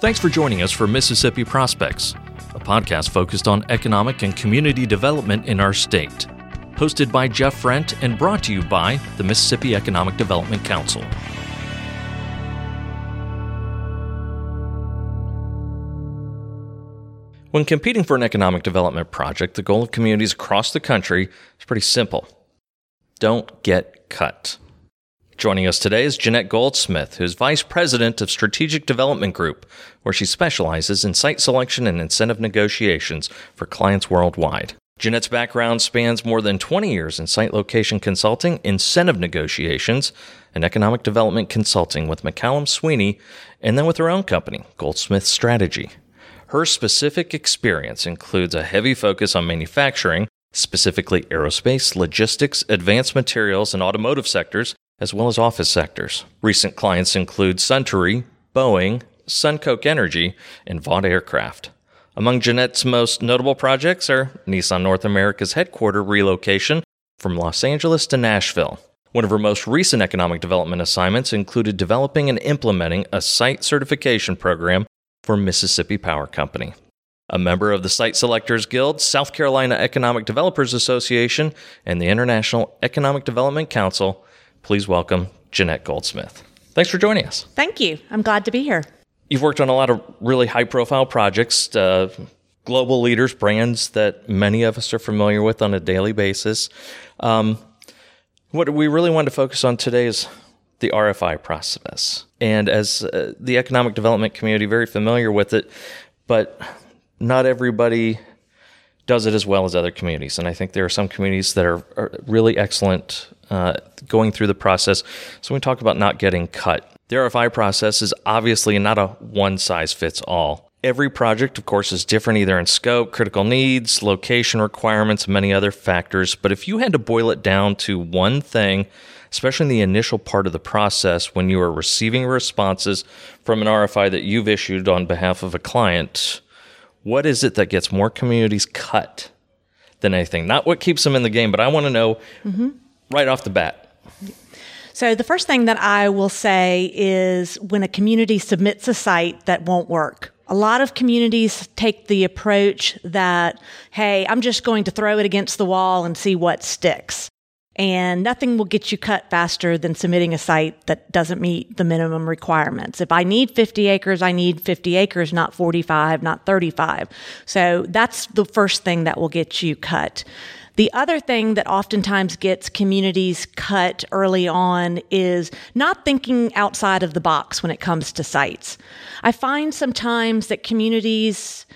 Thanks for joining us for Mississippi Prospects, a podcast focused on economic and community development in our state. Hosted by Jeff Frent and brought to you by the Mississippi Economic Development Council. When competing for an economic development project, the goal of communities across the country is pretty simple don't get cut. Joining us today is Jeannette Goldsmith, who's Vice President of Strategic Development Group, where she specializes in site selection and incentive negotiations for clients worldwide. Jeannette's background spans more than 20 years in site location consulting, incentive negotiations, and economic development consulting with McCallum Sweeney, and then with her own company, Goldsmith Strategy. Her specific experience includes a heavy focus on manufacturing, specifically aerospace, logistics, advanced materials, and automotive sectors, as well as office sectors. Recent clients include Suntory, Boeing, SunCoke Energy, and Vought Aircraft. Among Jeannette's most notable projects are Nissan North America's headquarter relocation from Los Angeles to Nashville. One of her most recent economic development assignments included developing and implementing a site certification program for Mississippi Power Company. A member of the Site Selectors Guild, South Carolina Economic Developers Association, and the International Economic Development Council, please welcome Jeannette Goldsmith. Thanks for joining us. Thank you. I'm glad to be here. You've worked on a lot of really high profile projects, uh, global leaders, brands that many of us are familiar with on a daily basis. Um, what we really wanted to focus on today is the RFI process. And as uh, the economic development community, very familiar with it, but not everybody does it as well as other communities. And I think there are some communities that are, are really excellent uh, going through the process. So we talk about not getting cut, the RFI process is obviously not a one size fits all. Every project, of course, is different either in scope, critical needs, location requirements, many other factors. But if you had to boil it down to one thing especially in the initial part of the process when you are receiving responses from an RFI that you've issued on behalf of a client, what is it that gets more communities cut than anything? Not what keeps them in the game, but I want to know mm-hmm. Right off the bat. So, the first thing that I will say is when a community submits a site that won't work. A lot of communities take the approach that, hey, I'm just going to throw it against the wall and see what sticks and nothing will get you cut faster than submitting a site that doesn't meet the minimum requirements. If I need 50 acres, I need 50 acres, not 45, not 35. So that's the first thing that will get you cut. The other thing that oftentimes gets communities cut early on is not thinking outside of the box when it comes to sites. I find sometimes that communities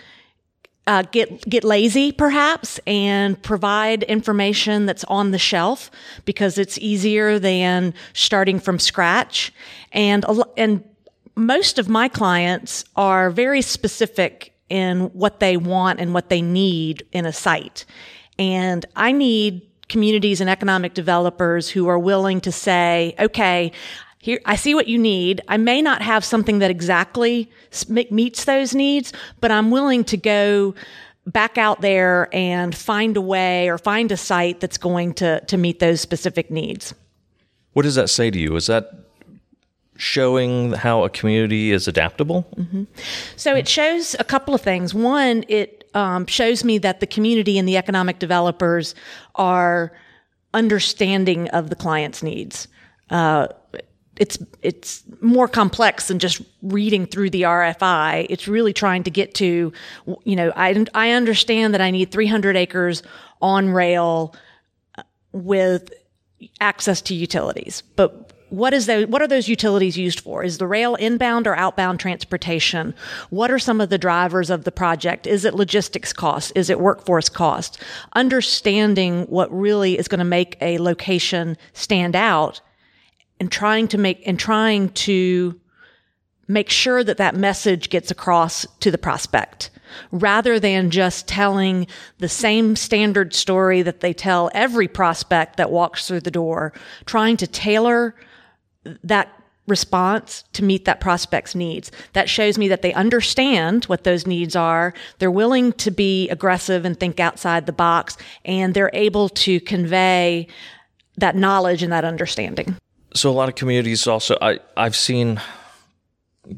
uh, get get lazy perhaps and provide information that's on the shelf because it's easier than starting from scratch and and most of my clients are very specific in what they want and what they need in a site and I need communities and economic developers who are willing to say okay here, I see what you need. I may not have something that exactly meets those needs, but I'm willing to go back out there and find a way or find a site that's going to, to meet those specific needs. What does that say to you? Is that showing how a community is adaptable? Mm-hmm. So it shows a couple of things. One, it um, shows me that the community and the economic developers are understanding of the client's needs. Uh, it's it's more complex than just reading through the RFI. It's really trying to get to, you know, I I understand that I need 300 acres on rail uh, with access to utilities, but what is the, what are those utilities used for? Is the rail inbound or outbound transportation? What are some of the drivers of the project? Is it logistics costs? Is it workforce cost? Understanding what really is going to make a location stand out and trying to make and trying to make sure that that message gets across to the prospect rather than just telling the same standard story that they tell every prospect that walks through the door, trying to tailor that response to meet that prospect's needs. That shows me that they understand what those needs are. They're willing to be aggressive and think outside the box, and they're able to convey that knowledge and that understanding. so a lot of communities also I I've seen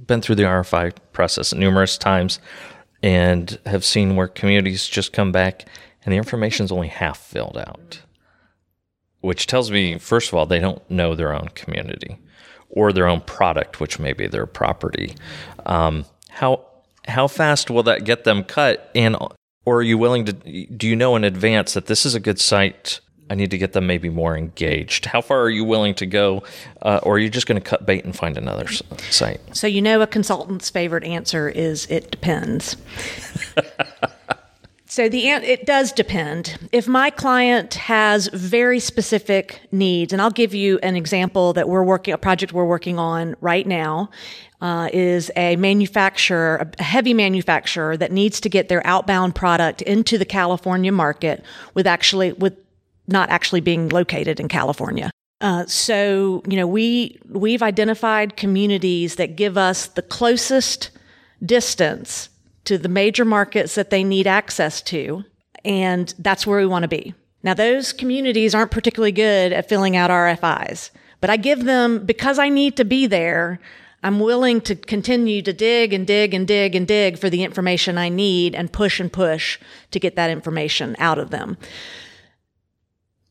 been through the RFI process numerous times and have seen where communities just come back and the information is only half filled out. Which tells me first of all they don't know their own community or their own product, which may be their property. Um, how how fast will that get them cut? And or are you willing to? Do you know in advance that this is a good site? I need to get them maybe more engaged. How far are you willing to go, uh, or are you just going to cut bait and find another site? So you know, a consultant's favorite answer is it depends. So the it does depend. If my client has very specific needs, and I'll give you an example that we're working a project we're working on right now. Uh, is a manufacturer, a heavy manufacturer that needs to get their outbound product into the California market with actually with not actually being located in California. Uh, so you know we we've identified communities that give us the closest distance to the major markets that they need access to. And that's where we want to be. Now, those communities aren't particularly good at filling out RFIs, but I give them, because I need to be there, I'm willing to continue to dig and dig and dig and dig for the information I need and push and push to get that information out of them.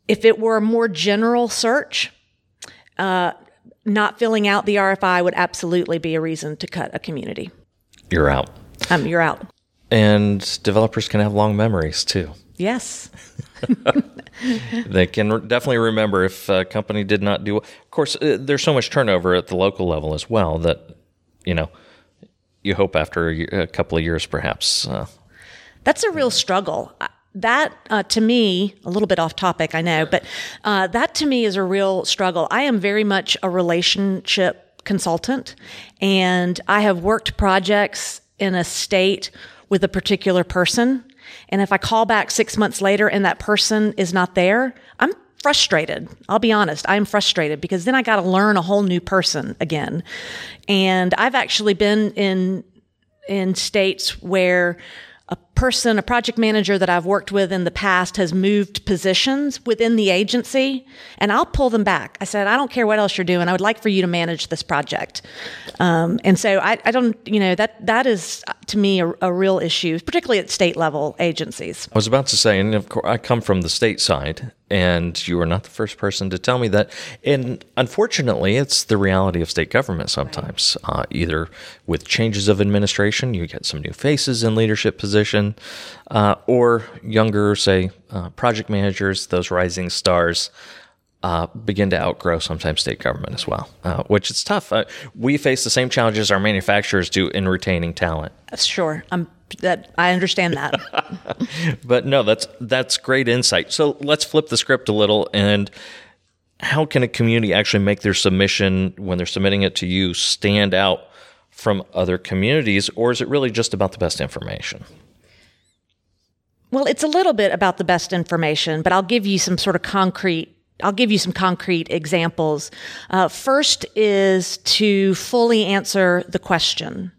If it were a more general search, uh, not filling out the RFI would absolutely be a reason to cut a community. You're out um, you're out. And developers can have long memories too. Yes. they can definitely remember if a company did not do. Of course, uh, there's so much turnover at the local level as well that you know you hope after a, a couple of years, perhaps. Uh, That's a real struggle. That uh, to me, a little bit off topic, I know, but uh, that to me is a real struggle. I am very much a relationship consultant, and I have worked projects in a state with a particular person. And if I call back six months later and that person is not there, I'm frustrated. I'll be honest. I'm frustrated because then I got to learn a whole new person again. And I've actually been in, in states where a person, a project manager that I've worked with in the past has moved positions within the agency and I'll pull them back. I said, I don't care what else you're doing. I would like for you to manage this project. Um, and so I, I, don't, you know, that, that is to me a, a, real issue, particularly at state level agencies. I was about to say, and of course I come from the state side and you are not the first person to tell me that. And unfortunately, it's the reality of state government sometimes. Uh, either with changes of administration, you get some new faces in leadership position, uh, or younger, say, uh, project managers, those rising stars. Uh, begin to outgrow sometimes state government as well, uh, which is tough. Uh, we face the same challenges our manufacturers do in retaining talent. Sure, I'm that I understand that. but no, that's that's great insight. So let's flip the script a little and how can a community actually make their submission when they're submitting it to you stand out from other communities or is it really just about the best information? Well, it's a little bit about the best information, but I'll give you some sort of concrete I'll give you some concrete examples. Uh, first is to fully answer the question.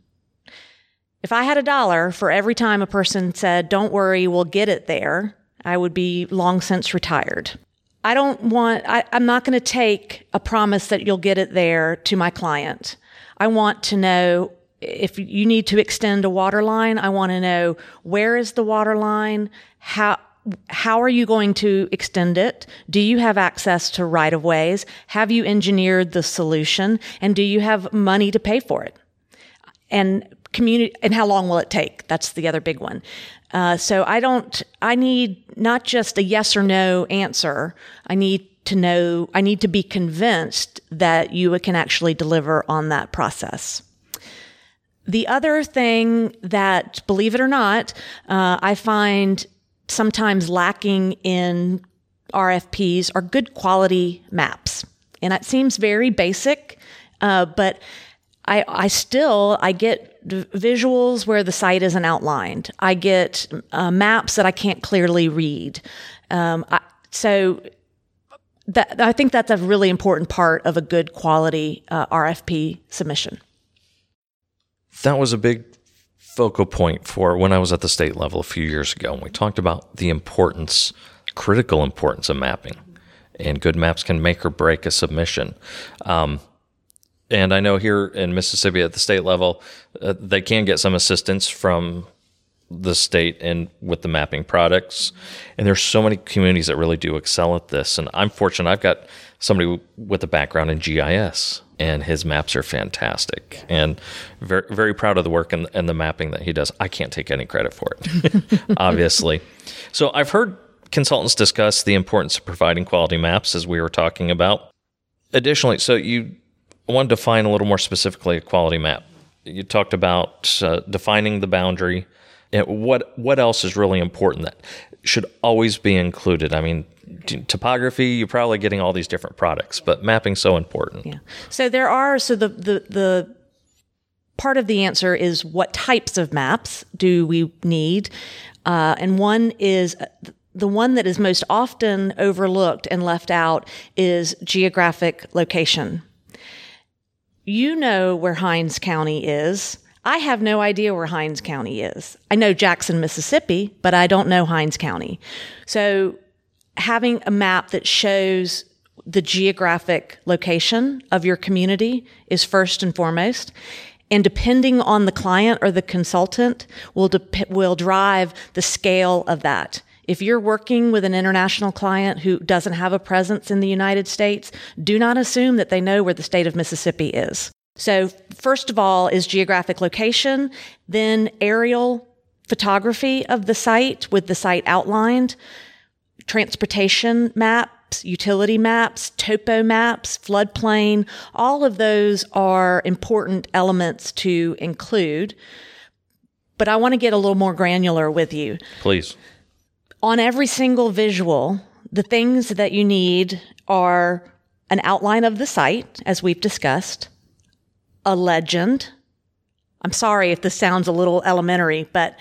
If I had a dollar for every time a person said, don't worry, we'll get it there, I would be long since retired. I don't want, I, am not going to take a promise that you'll get it there to my client. I want to know if you need to extend a water line, I want to know where is the water line? How, how are you going to extend it? Do you have access to right of ways? Have you engineered the solution? And do you have money to pay for it? And community and how long will it take that's the other big one uh, so i don't i need not just a yes or no answer i need to know i need to be convinced that you can actually deliver on that process the other thing that believe it or not uh, i find sometimes lacking in rfps are good quality maps and it seems very basic uh, but I, I still I get visuals where the site isn't outlined. I get uh, maps that I can't clearly read. Um, I, so that I think that's a really important part of a good quality uh, RFP submission. That was a big focal point for when I was at the state level a few years ago, and we talked about the importance, critical importance of mapping and good maps can make or break a submission. Um, and I know here in Mississippi at the state level, uh, they can get some assistance from the state and with the mapping products. And there's so many communities that really do excel at this. And I'm fortunate I've got somebody with a background in GIS and his maps are fantastic and very, very proud of the work and, and the mapping that he does. I can't take any credit for it, obviously. So I've heard consultants discuss the importance of providing quality maps as we were talking about. Additionally, so you want to define a little more specifically a quality map. You talked about uh, defining the boundary. What what else is really important that should always be included? I mean, topography, you're probably getting all these different products, but mapping's so important. Yeah. So there are so the the the part of the answer is what types of maps do we need, uh, and one is the one that is most often overlooked and left out is geographic location. You know where Hinds County is. I have no idea where Hinds County is. I know Jackson, Mississippi, but I don't know Hinds County. So having a map that shows the geographic location of your community is first and foremost. And depending on the client or the consultant will, will drive the scale of that. If you're working with an international client who doesn't have a presence in the United States, do not assume that they know where the state of Mississippi is. So, first of all, is geographic location, then aerial photography of the site with the site outlined, transportation maps, utility maps, topo maps, floodplain. All of those are important elements to include. But I want to get a little more granular with you. Please on every single visual, the things that you need are an outline of the site, as we've discussed, a legend. I'm sorry if this sounds a little elementary, but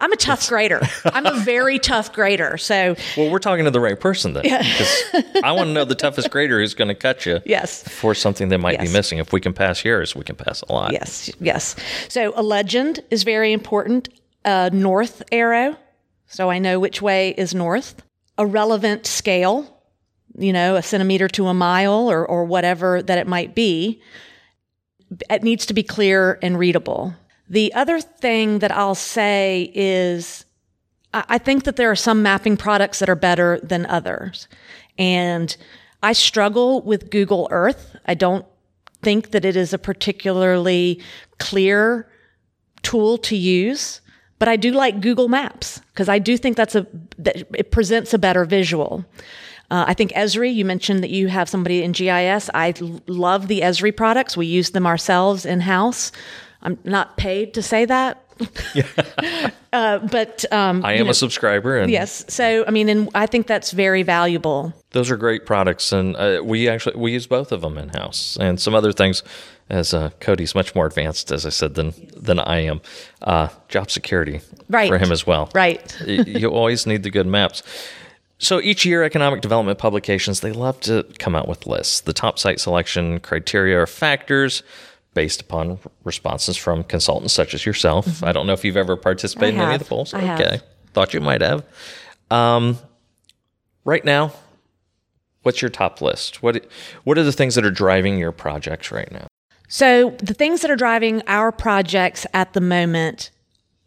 I'm a tough grader. I'm a very tough grader. So, well, we're talking to the right person then, because I want to know the toughest grader who's going to cut you. Yes. For something that might yes. be missing. If we can pass yours, we can pass a lot. Yes. Yes. So, a legend is very important. A north arrow so I know which way is north. A relevant scale, you know, a centimeter to a mile or, or whatever that it might be, it needs to be clear and readable. The other thing that I'll say is I think that there are some mapping products that are better than others. And I struggle with Google Earth. I don't think that it is a particularly clear tool to use. But I do like Google Maps because I do think that's a that it presents a better visual. Uh, I think Esri, you mentioned that you have somebody in GIS. I l- love the Esri products. We use them ourselves in house. I'm not paid to say that. uh, but um, I am know, a subscriber. And yes, so I mean, and I think that's very valuable. Those are great products, and uh, we actually we use both of them in house, and some other things as uh, Cody's much more advanced, as I said, than than I am. Uh, job security right. for him as well. Right. you always need the good maps. So each year, economic development publications they love to come out with lists. The top site selection criteria are factors based upon responses from consultants such as yourself. Mm-hmm. I don't know if you've ever participated in any of the polls. I okay, have. thought you might have. Um, right now, what's your top list? What What are the things that are driving your projects right now? So, the things that are driving our projects at the moment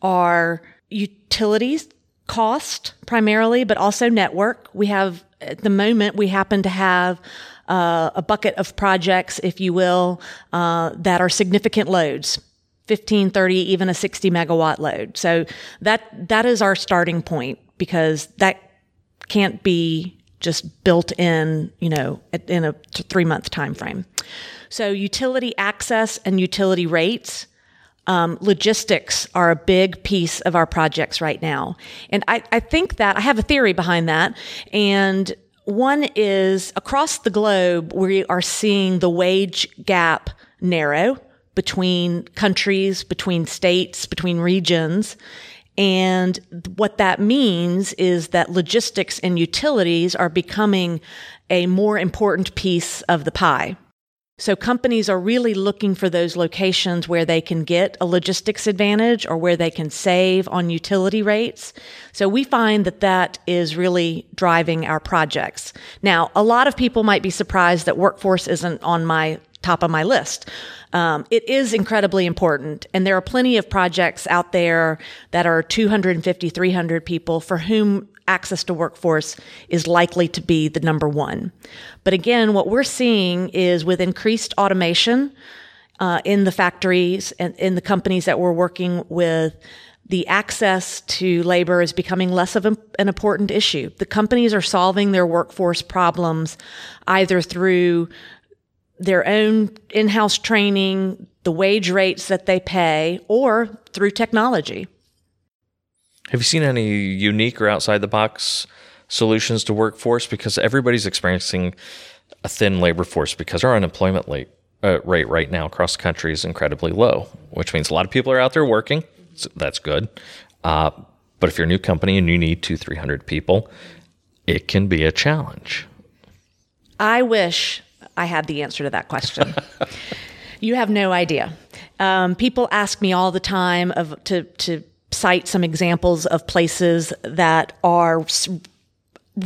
are utilities cost primarily, but also network. We have, at the moment, we happen to have uh, a bucket of projects, if you will, uh, that are significant loads. 15, 30, even a 60 megawatt load. So that, that is our starting point because that can't be just built in, you know, in a three month time frame. So utility access and utility rates. Um, logistics are a big piece of our projects right now. And I, I think that I have a theory behind that. And one is across the globe, we are seeing the wage gap narrow between countries, between states, between regions. And what that means is that logistics and utilities are becoming a more important piece of the pie. So companies are really looking for those locations where they can get a logistics advantage or where they can save on utility rates. So we find that that is really driving our projects. Now, a lot of people might be surprised that workforce isn't on my top of my list. Um, it is incredibly important. And there are plenty of projects out there that are 250, 300 people for whom access to workforce is likely to be the number one. But again, what we're seeing is with increased automation uh, in the factories and in the companies that we're working with, the access to labor is becoming less of an important issue. The companies are solving their workforce problems either through their own in-house training, the wage rates that they pay, or through technology. Have you seen any unique or outside the box solutions to workforce? Because everybody's experiencing a thin labor force because our unemployment rate, uh, rate right now across the country is incredibly low, which means a lot of people are out there working. So that's good. Uh, but if you're a new company and you need two, 300 people, it can be a challenge. I wish I had the answer to that question. you have no idea. Um, people ask me all the time of to to cite some examples of places that are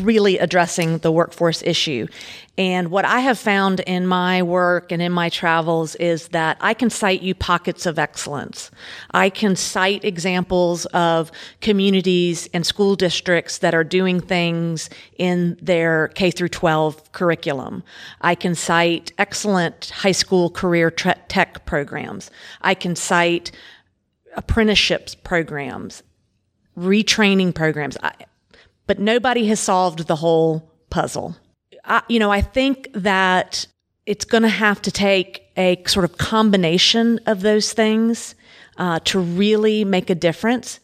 really addressing the workforce issue. And what I have found in my work and in my travels is that I can cite you pockets of excellence. I can cite examples of communities and school districts that are doing things in their K through 12 curriculum. I can cite excellent high school career tech programs. I can cite apprenticeships programs, retraining programs. I, but nobody has solved the whole puzzle. I, you know, I think that it's going to have to take a sort of combination of those things uh, to really make a difference.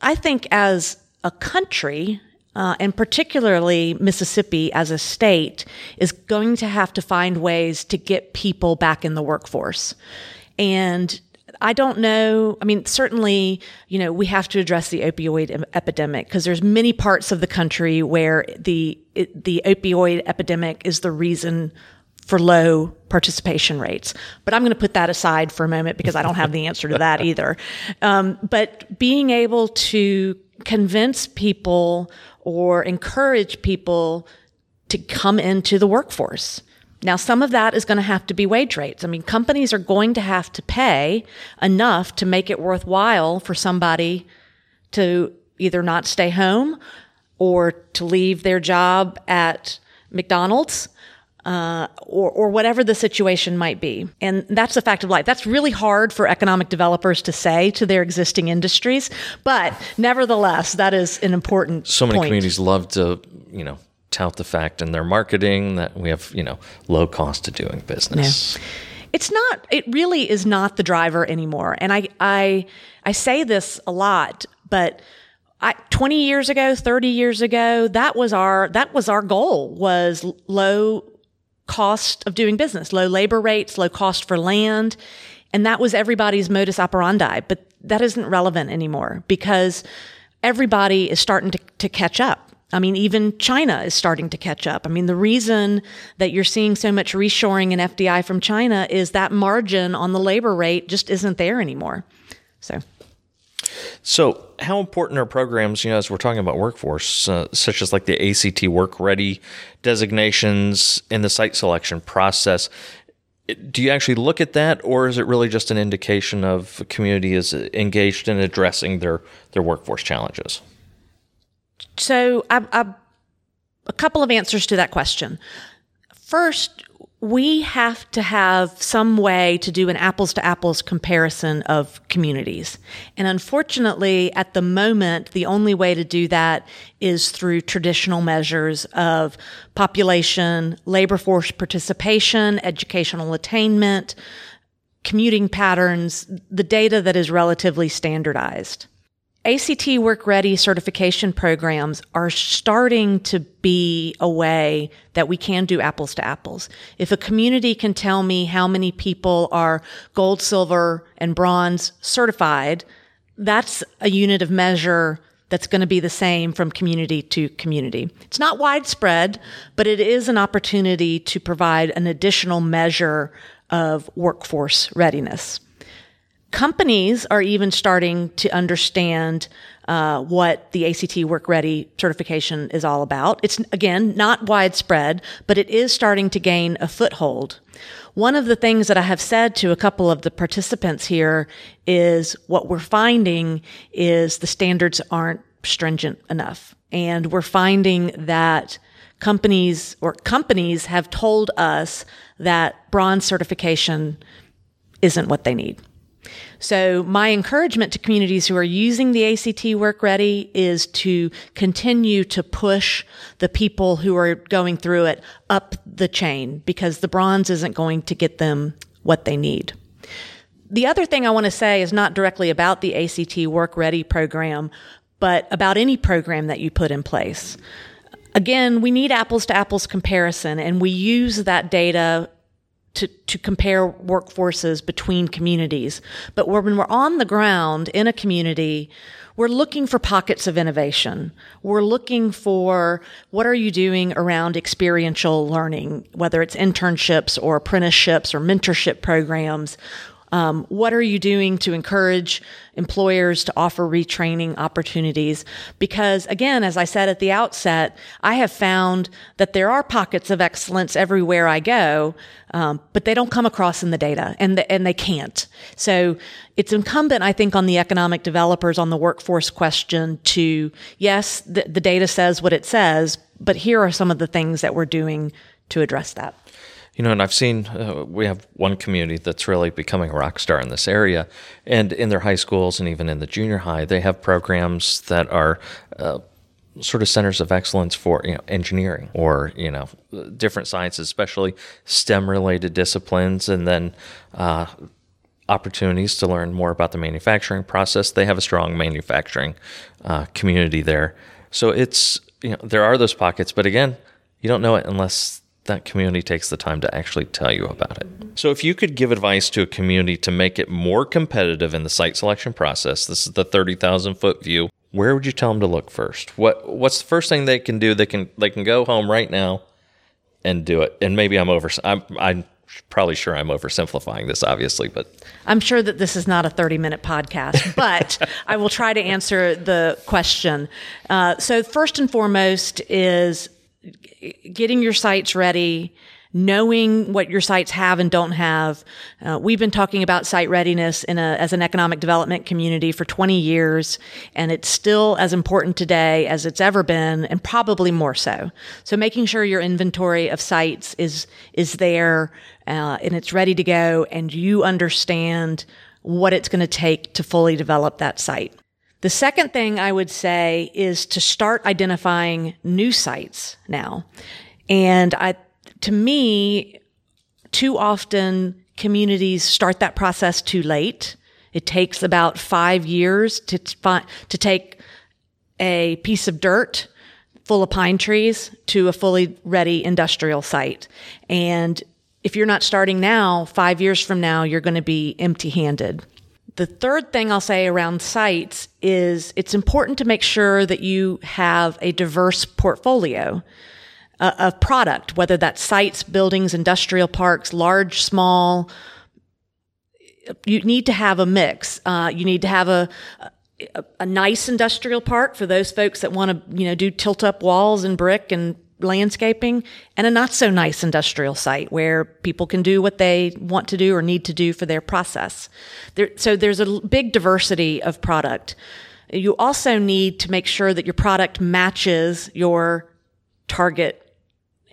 I think as a country, uh, and particularly Mississippi as a state, is going to have to find ways to get people back in the workforce. And I don't know. I mean, certainly, you know, we have to address the opioid epidemic because there's many parts of the country where the it, the opioid epidemic is the reason for low participation rates. But I'm going to put that aside for a moment because I don't have the answer to that either. Um, but being able to convince people or encourage people to come into the workforce now, some of that is going to have to be wage rates. I mean, companies are going to have to pay enough to make it worthwhile for somebody to either not stay home or to leave their job at McDonald's uh, or, or whatever the situation might be. And that's a fact of life. That's really hard for economic developers to say to their existing industries, but nevertheless, that is an important. So many point. communities love to, you know, tout the fact in their marketing that we have, you know, low cost of doing business. It's not it really is not the driver anymore. And I I I say this a lot, but I, 20 years ago, 30 years ago, that was our that was our goal was low cost of doing business, low labor rates, low cost for land, and that was everybody's modus operandi, but that isn't relevant anymore because everybody is starting to, to catch up. I mean, even China is starting to catch up. I mean, the reason that you're seeing so much reshoring and FDI from China is that margin on the labor rate just isn't there anymore. So. So, how important are programs, you know, as we're talking about workforce, uh, such as like the ACT Work Ready designations in the site selection process? Do you actually look at that, or is it really just an indication of a community is engaged in addressing their, their workforce challenges? So, I, I, a couple of answers to that question. First, we have to have some way to do an apples to apples comparison of communities. And unfortunately, at the moment, the only way to do that is through traditional measures of population, labor force participation, educational attainment, commuting patterns, the data that is relatively standardized. ACT Work Ready certification programs are starting to be a way that we can do apples to apples. If a community can tell me how many people are gold, silver, and bronze certified, that's a unit of measure that's going to be the same from community to community. It's not widespread, but it is an opportunity to provide an additional measure of workforce readiness. Companies are even starting to understand uh, what the ACT Work Ready certification is all about. It's again not widespread, but it is starting to gain a foothold. One of the things that I have said to a couple of the participants here is what we're finding is the standards aren't stringent enough. And we're finding that companies or companies have told us that bronze certification isn't what they need. So my encouragement to communities who are using the ACT Work Ready is to continue to push the people who are going through it up the chain because the bronze isn't going to get them what they need. The other thing I want to say is not directly about the ACT Work Ready program, but about any program that you put in place. Again, we need apples to apples comparison and we use that data to, to compare workforces between communities. But when we're on the ground in a community, we're looking for pockets of innovation. We're looking for what are you doing around experiential learning, whether it's internships or apprenticeships or mentorship programs. Um, what are you doing to encourage employers to offer retraining opportunities? Because again, as I said at the outset, I have found that there are pockets of excellence everywhere I go, um, but they don't come across in the data, and the, and they can't. So it's incumbent, I think, on the economic developers on the workforce question to yes, the, the data says what it says, but here are some of the things that we're doing to address that. You know, and I've seen uh, we have one community that's really becoming a rock star in this area, and in their high schools and even in the junior high, they have programs that are. Uh, sort of centers of excellence for you know engineering or you know different sciences, especially STEM related disciplines, and then uh, opportunities to learn more about the manufacturing process. They have a strong manufacturing uh, community there, so it's you know there are those pockets, but again, you don't know it unless that community takes the time to actually tell you about it. So, if you could give advice to a community to make it more competitive in the site selection process, this is the 30,000 foot view. Where would you tell them to look first? What What's the first thing they can do? They can they can go home right now and do it. And maybe I'm over. I'm I'm probably sure I'm oversimplifying this, obviously, but I'm sure that this is not a 30 minute podcast, but I will try to answer the question. Uh, so, first and foremost is getting your sites ready, knowing what your sites have and don't have. Uh, we've been talking about site readiness in a, as an economic development community for 20 years, and it's still as important today as it's ever been, and probably more so. So making sure your inventory of sites is is there uh, and it's ready to go, and you understand what it's going to take to fully develop that site. The second thing I would say is to start identifying new sites now. And I, to me, too often communities start that process too late. It takes about five years to, find, to take a piece of dirt full of pine trees to a fully ready industrial site. And if you're not starting now, five years from now, you're going to be empty handed. The third thing I'll say around sites is it's important to make sure that you have a diverse portfolio uh, of product, whether that's sites, buildings, industrial parks, large, small. You need to have a mix. Uh, you need to have a, a, a nice industrial park for those folks that want to, you know, do tilt up walls and brick and landscaping and a not so nice industrial site where people can do what they want to do or need to do for their process. There, so there's a big diversity of product. You also need to make sure that your product matches your target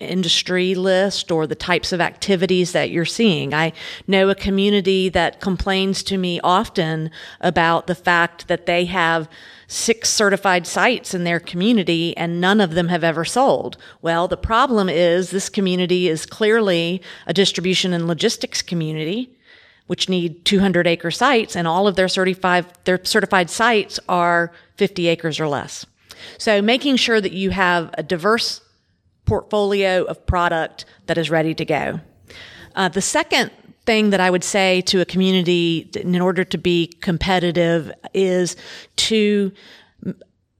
industry list or the types of activities that you're seeing. I know a community that complains to me often about the fact that they have six certified sites in their community and none of them have ever sold. Well, the problem is this community is clearly a distribution and logistics community which need 200 acre sites and all of their certified their certified sites are 50 acres or less. So making sure that you have a diverse portfolio of product that is ready to go. Uh, the second thing that I would say to a community in order to be competitive is to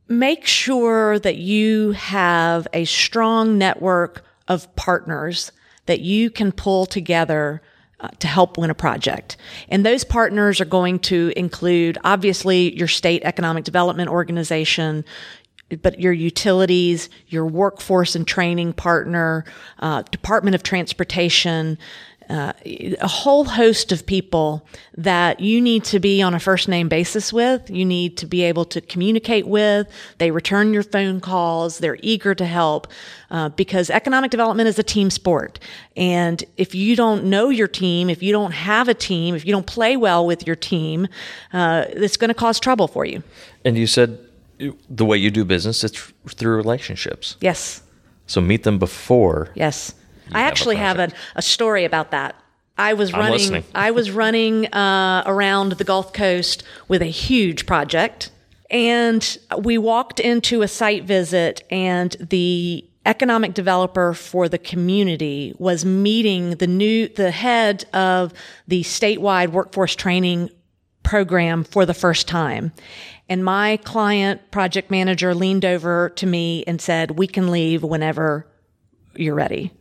make sure that you have a strong network of partners that you can pull together uh, to help win a project. And those partners are going to include obviously your state economic development organization, but your utilities, your workforce and training partner, uh, Department of Transportation, uh, a whole host of people that you need to be on a first name basis with. You need to be able to communicate with. They return your phone calls. They're eager to help uh, because economic development is a team sport. And if you don't know your team, if you don't have a team, if you don't play well with your team, uh, it's going to cause trouble for you. And you said the way you do business, it's through relationships. Yes. So meet them before. Yes. I actually have a, a story about that. I was running. I was running uh, around the Gulf Coast with a huge project, and we walked into a site visit, and the economic developer for the community was meeting the new the head of the statewide workforce training program for the first time. And my client project manager leaned over to me and said, "We can leave whenever you're ready."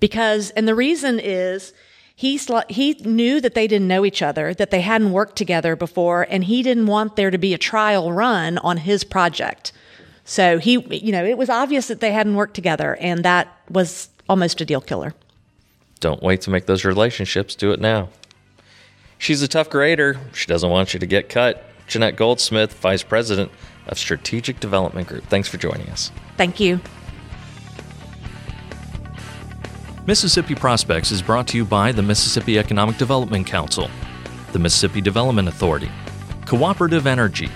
because and the reason is he's he knew that they didn't know each other that they hadn't worked together before and he didn't want there to be a trial run on his project so he you know it was obvious that they hadn't worked together and that was almost a deal killer Don't wait to make those relationships. Do it now. She's a tough grader. She doesn't want you to get cut. Jeannette Goldsmith, Vice President of Strategic Development Group. Thanks for joining us. thank you Mississippi Prospects is brought to you by the Mississippi Economic Development Council, the Mississippi Development Authority, Cooperative Energy,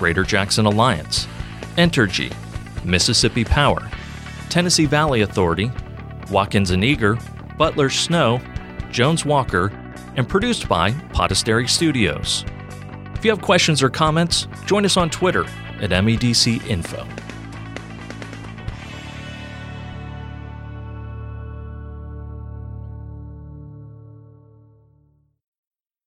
Greater Jackson Alliance, Entergy, Mississippi Power, Tennessee Valley Authority, Watkins and Eager, Butler Snow, Jones Walker, and produced by Potastery Studios. If you have questions or comments, join us on Twitter at MEDC Info.